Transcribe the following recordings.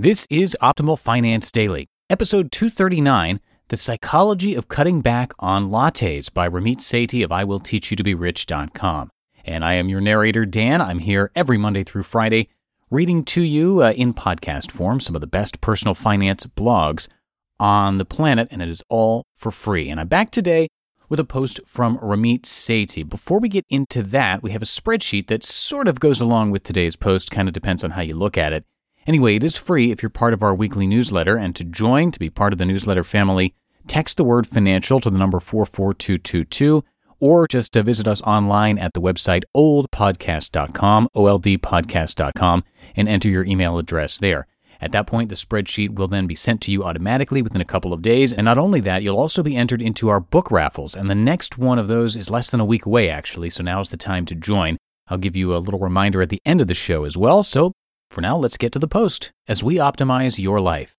This is Optimal Finance Daily, episode 239 The Psychology of Cutting Back on Lattes by Ramit Sethi of IWillTeachYouToBeRich.com. And I am your narrator, Dan. I'm here every Monday through Friday reading to you uh, in podcast form some of the best personal finance blogs on the planet, and it is all for free. And I'm back today with a post from Ramit Sethi. Before we get into that, we have a spreadsheet that sort of goes along with today's post, kind of depends on how you look at it. Anyway, it is free if you're part of our weekly newsletter. And to join, to be part of the newsletter family, text the word financial to the number 44222 or just to visit us online at the website oldpodcast.com, oldpodcast.com, and enter your email address there. At that point, the spreadsheet will then be sent to you automatically within a couple of days. And not only that, you'll also be entered into our book raffles. And the next one of those is less than a week away, actually. So now is the time to join. I'll give you a little reminder at the end of the show as well. So for now, let's get to the post as we optimize your life.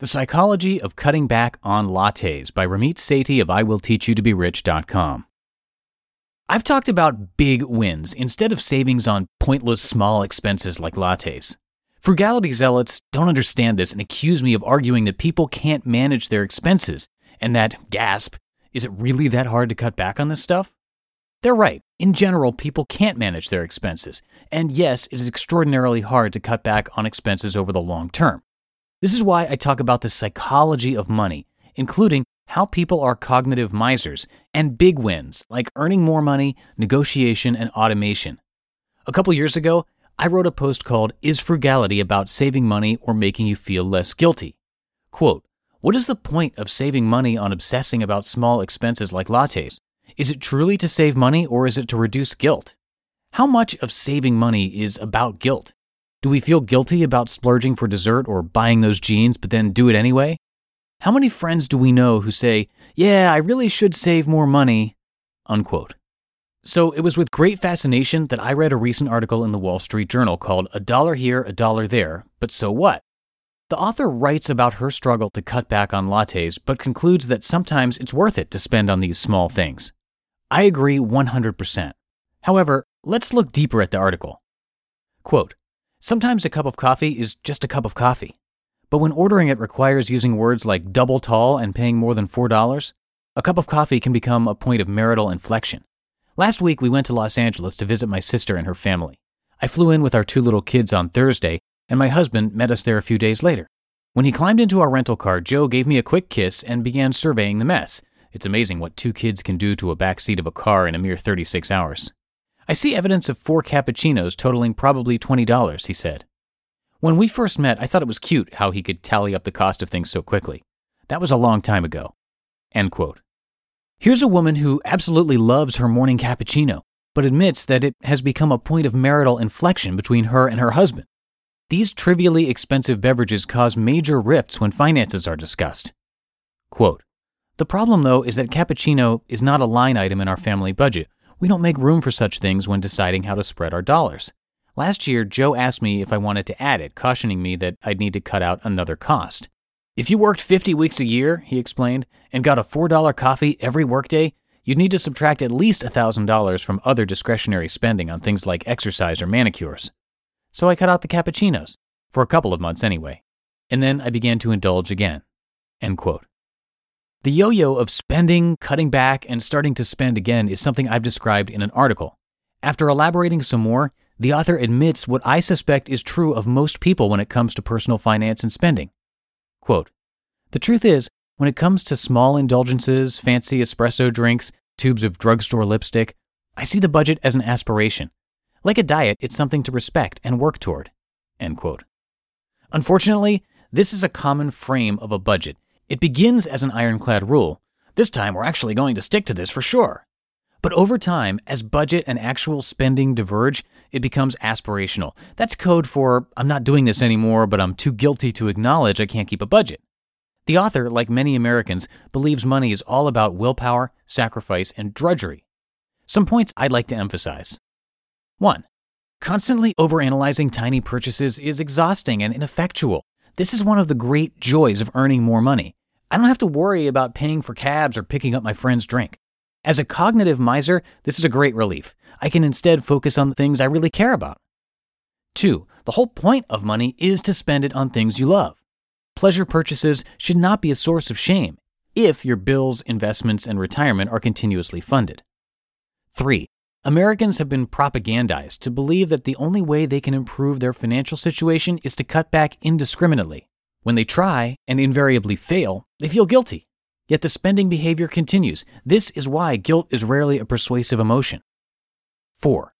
The Psychology of Cutting Back on Lattes by Ramit Sethi of IWillTeachYouToBeRich.com. I've talked about big wins instead of savings on pointless small expenses like lattes. Frugality zealots don't understand this and accuse me of arguing that people can't manage their expenses and that, gasp, is it really that hard to cut back on this stuff? They're right. In general, people can't manage their expenses. And yes, it is extraordinarily hard to cut back on expenses over the long term. This is why I talk about the psychology of money, including how people are cognitive misers and big wins like earning more money, negotiation, and automation. A couple years ago, I wrote a post called Is Frugality About Saving Money or Making You Feel Less Guilty? Quote, What is the point of saving money on obsessing about small expenses like lattes? Is it truly to save money or is it to reduce guilt? How much of saving money is about guilt? Do we feel guilty about splurging for dessert or buying those jeans but then do it anyway? How many friends do we know who say, Yeah, I really should save more money? Unquote. So it was with great fascination that I read a recent article in the Wall Street Journal called A Dollar Here, A Dollar There, but so what? The author writes about her struggle to cut back on lattes, but concludes that sometimes it's worth it to spend on these small things. I agree 100%. However, let's look deeper at the article. Quote Sometimes a cup of coffee is just a cup of coffee. But when ordering it requires using words like double tall and paying more than $4, a cup of coffee can become a point of marital inflection. Last week, we went to Los Angeles to visit my sister and her family. I flew in with our two little kids on Thursday, and my husband met us there a few days later. When he climbed into our rental car, Joe gave me a quick kiss and began surveying the mess. It's amazing what two kids can do to a back seat of a car in a mere 36 hours. I see evidence of four cappuccinos totaling probably $20, he said. When we first met, I thought it was cute how he could tally up the cost of things so quickly. That was a long time ago. End quote. Here's a woman who absolutely loves her morning cappuccino, but admits that it has become a point of marital inflection between her and her husband. These trivially expensive beverages cause major rifts when finances are discussed. Quote, the problem, though, is that cappuccino is not a line item in our family budget. We don't make room for such things when deciding how to spread our dollars. Last year, Joe asked me if I wanted to add it, cautioning me that I'd need to cut out another cost. If you worked 50 weeks a year, he explained, and got a $4 coffee every workday, you'd need to subtract at least $1,000 from other discretionary spending on things like exercise or manicures. So I cut out the cappuccinos, for a couple of months anyway. and then I began to indulge again. End quote. The yo yo of spending, cutting back, and starting to spend again is something I've described in an article. After elaborating some more, the author admits what I suspect is true of most people when it comes to personal finance and spending. Quote The truth is, when it comes to small indulgences, fancy espresso drinks, tubes of drugstore lipstick, I see the budget as an aspiration. Like a diet, it's something to respect and work toward. End quote. Unfortunately, this is a common frame of a budget it begins as an ironclad rule. This time we're actually going to stick to this for sure. But over time, as budget and actual spending diverge, it becomes aspirational. That's code for I'm not doing this anymore, but I'm too guilty to acknowledge I can't keep a budget. The author, like many Americans, believes money is all about willpower, sacrifice, and drudgery. Some points I'd like to emphasize. 1. Constantly overanalyzing tiny purchases is exhausting and ineffectual. This is one of the great joys of earning more money. I don't have to worry about paying for cabs or picking up my friend's drink. As a cognitive miser, this is a great relief. I can instead focus on the things I really care about. Two, the whole point of money is to spend it on things you love. Pleasure purchases should not be a source of shame if your bills, investments, and retirement are continuously funded. Three, Americans have been propagandized to believe that the only way they can improve their financial situation is to cut back indiscriminately. When they try and invariably fail, they feel guilty. Yet the spending behavior continues. This is why guilt is rarely a persuasive emotion. 4.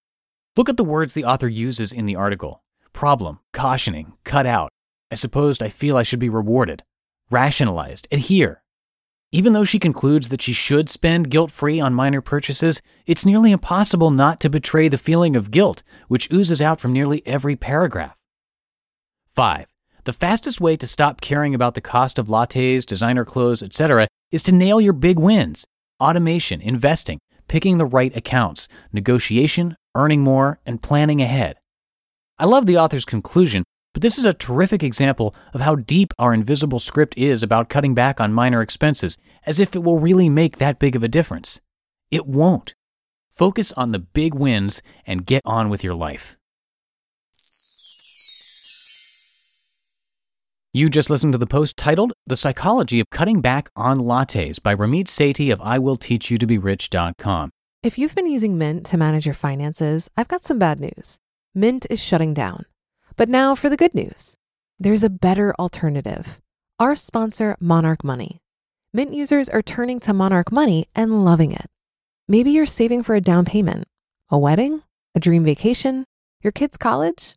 Look at the words the author uses in the article problem, cautioning, cut out. I supposed I feel I should be rewarded, rationalized, adhere. Even though she concludes that she should spend guilt free on minor purchases, it's nearly impossible not to betray the feeling of guilt, which oozes out from nearly every paragraph. 5. The fastest way to stop caring about the cost of lattes, designer clothes, etc., is to nail your big wins automation, investing, picking the right accounts, negotiation, earning more, and planning ahead. I love the author's conclusion, but this is a terrific example of how deep our invisible script is about cutting back on minor expenses, as if it will really make that big of a difference. It won't. Focus on the big wins and get on with your life. You just listened to the post titled The Psychology of Cutting Back on Lattes by Ramit Sethi of IWillTeachYouToBeRich.com. If you've been using Mint to manage your finances, I've got some bad news. Mint is shutting down. But now for the good news there's a better alternative. Our sponsor, Monarch Money. Mint users are turning to Monarch Money and loving it. Maybe you're saving for a down payment, a wedding, a dream vacation, your kids' college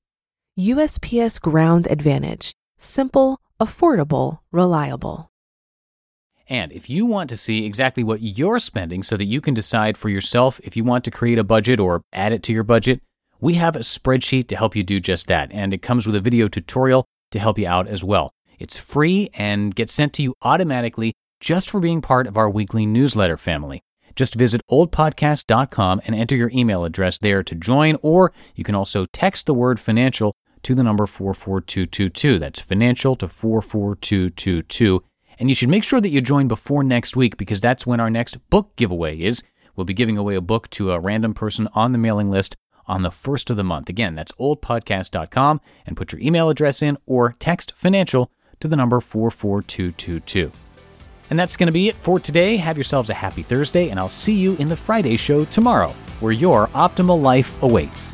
USPS Ground Advantage. Simple, affordable, reliable. And if you want to see exactly what you're spending so that you can decide for yourself if you want to create a budget or add it to your budget, we have a spreadsheet to help you do just that. And it comes with a video tutorial to help you out as well. It's free and gets sent to you automatically just for being part of our weekly newsletter family. Just visit oldpodcast.com and enter your email address there to join, or you can also text the word financial to the number 44222. That's financial to 44222. And you should make sure that you join before next week because that's when our next book giveaway is. We'll be giving away a book to a random person on the mailing list on the first of the month. Again, that's oldpodcast.com and put your email address in or text financial to the number 44222. And that's going to be it for today. Have yourselves a happy Thursday, and I'll see you in the Friday show tomorrow, where your optimal life awaits.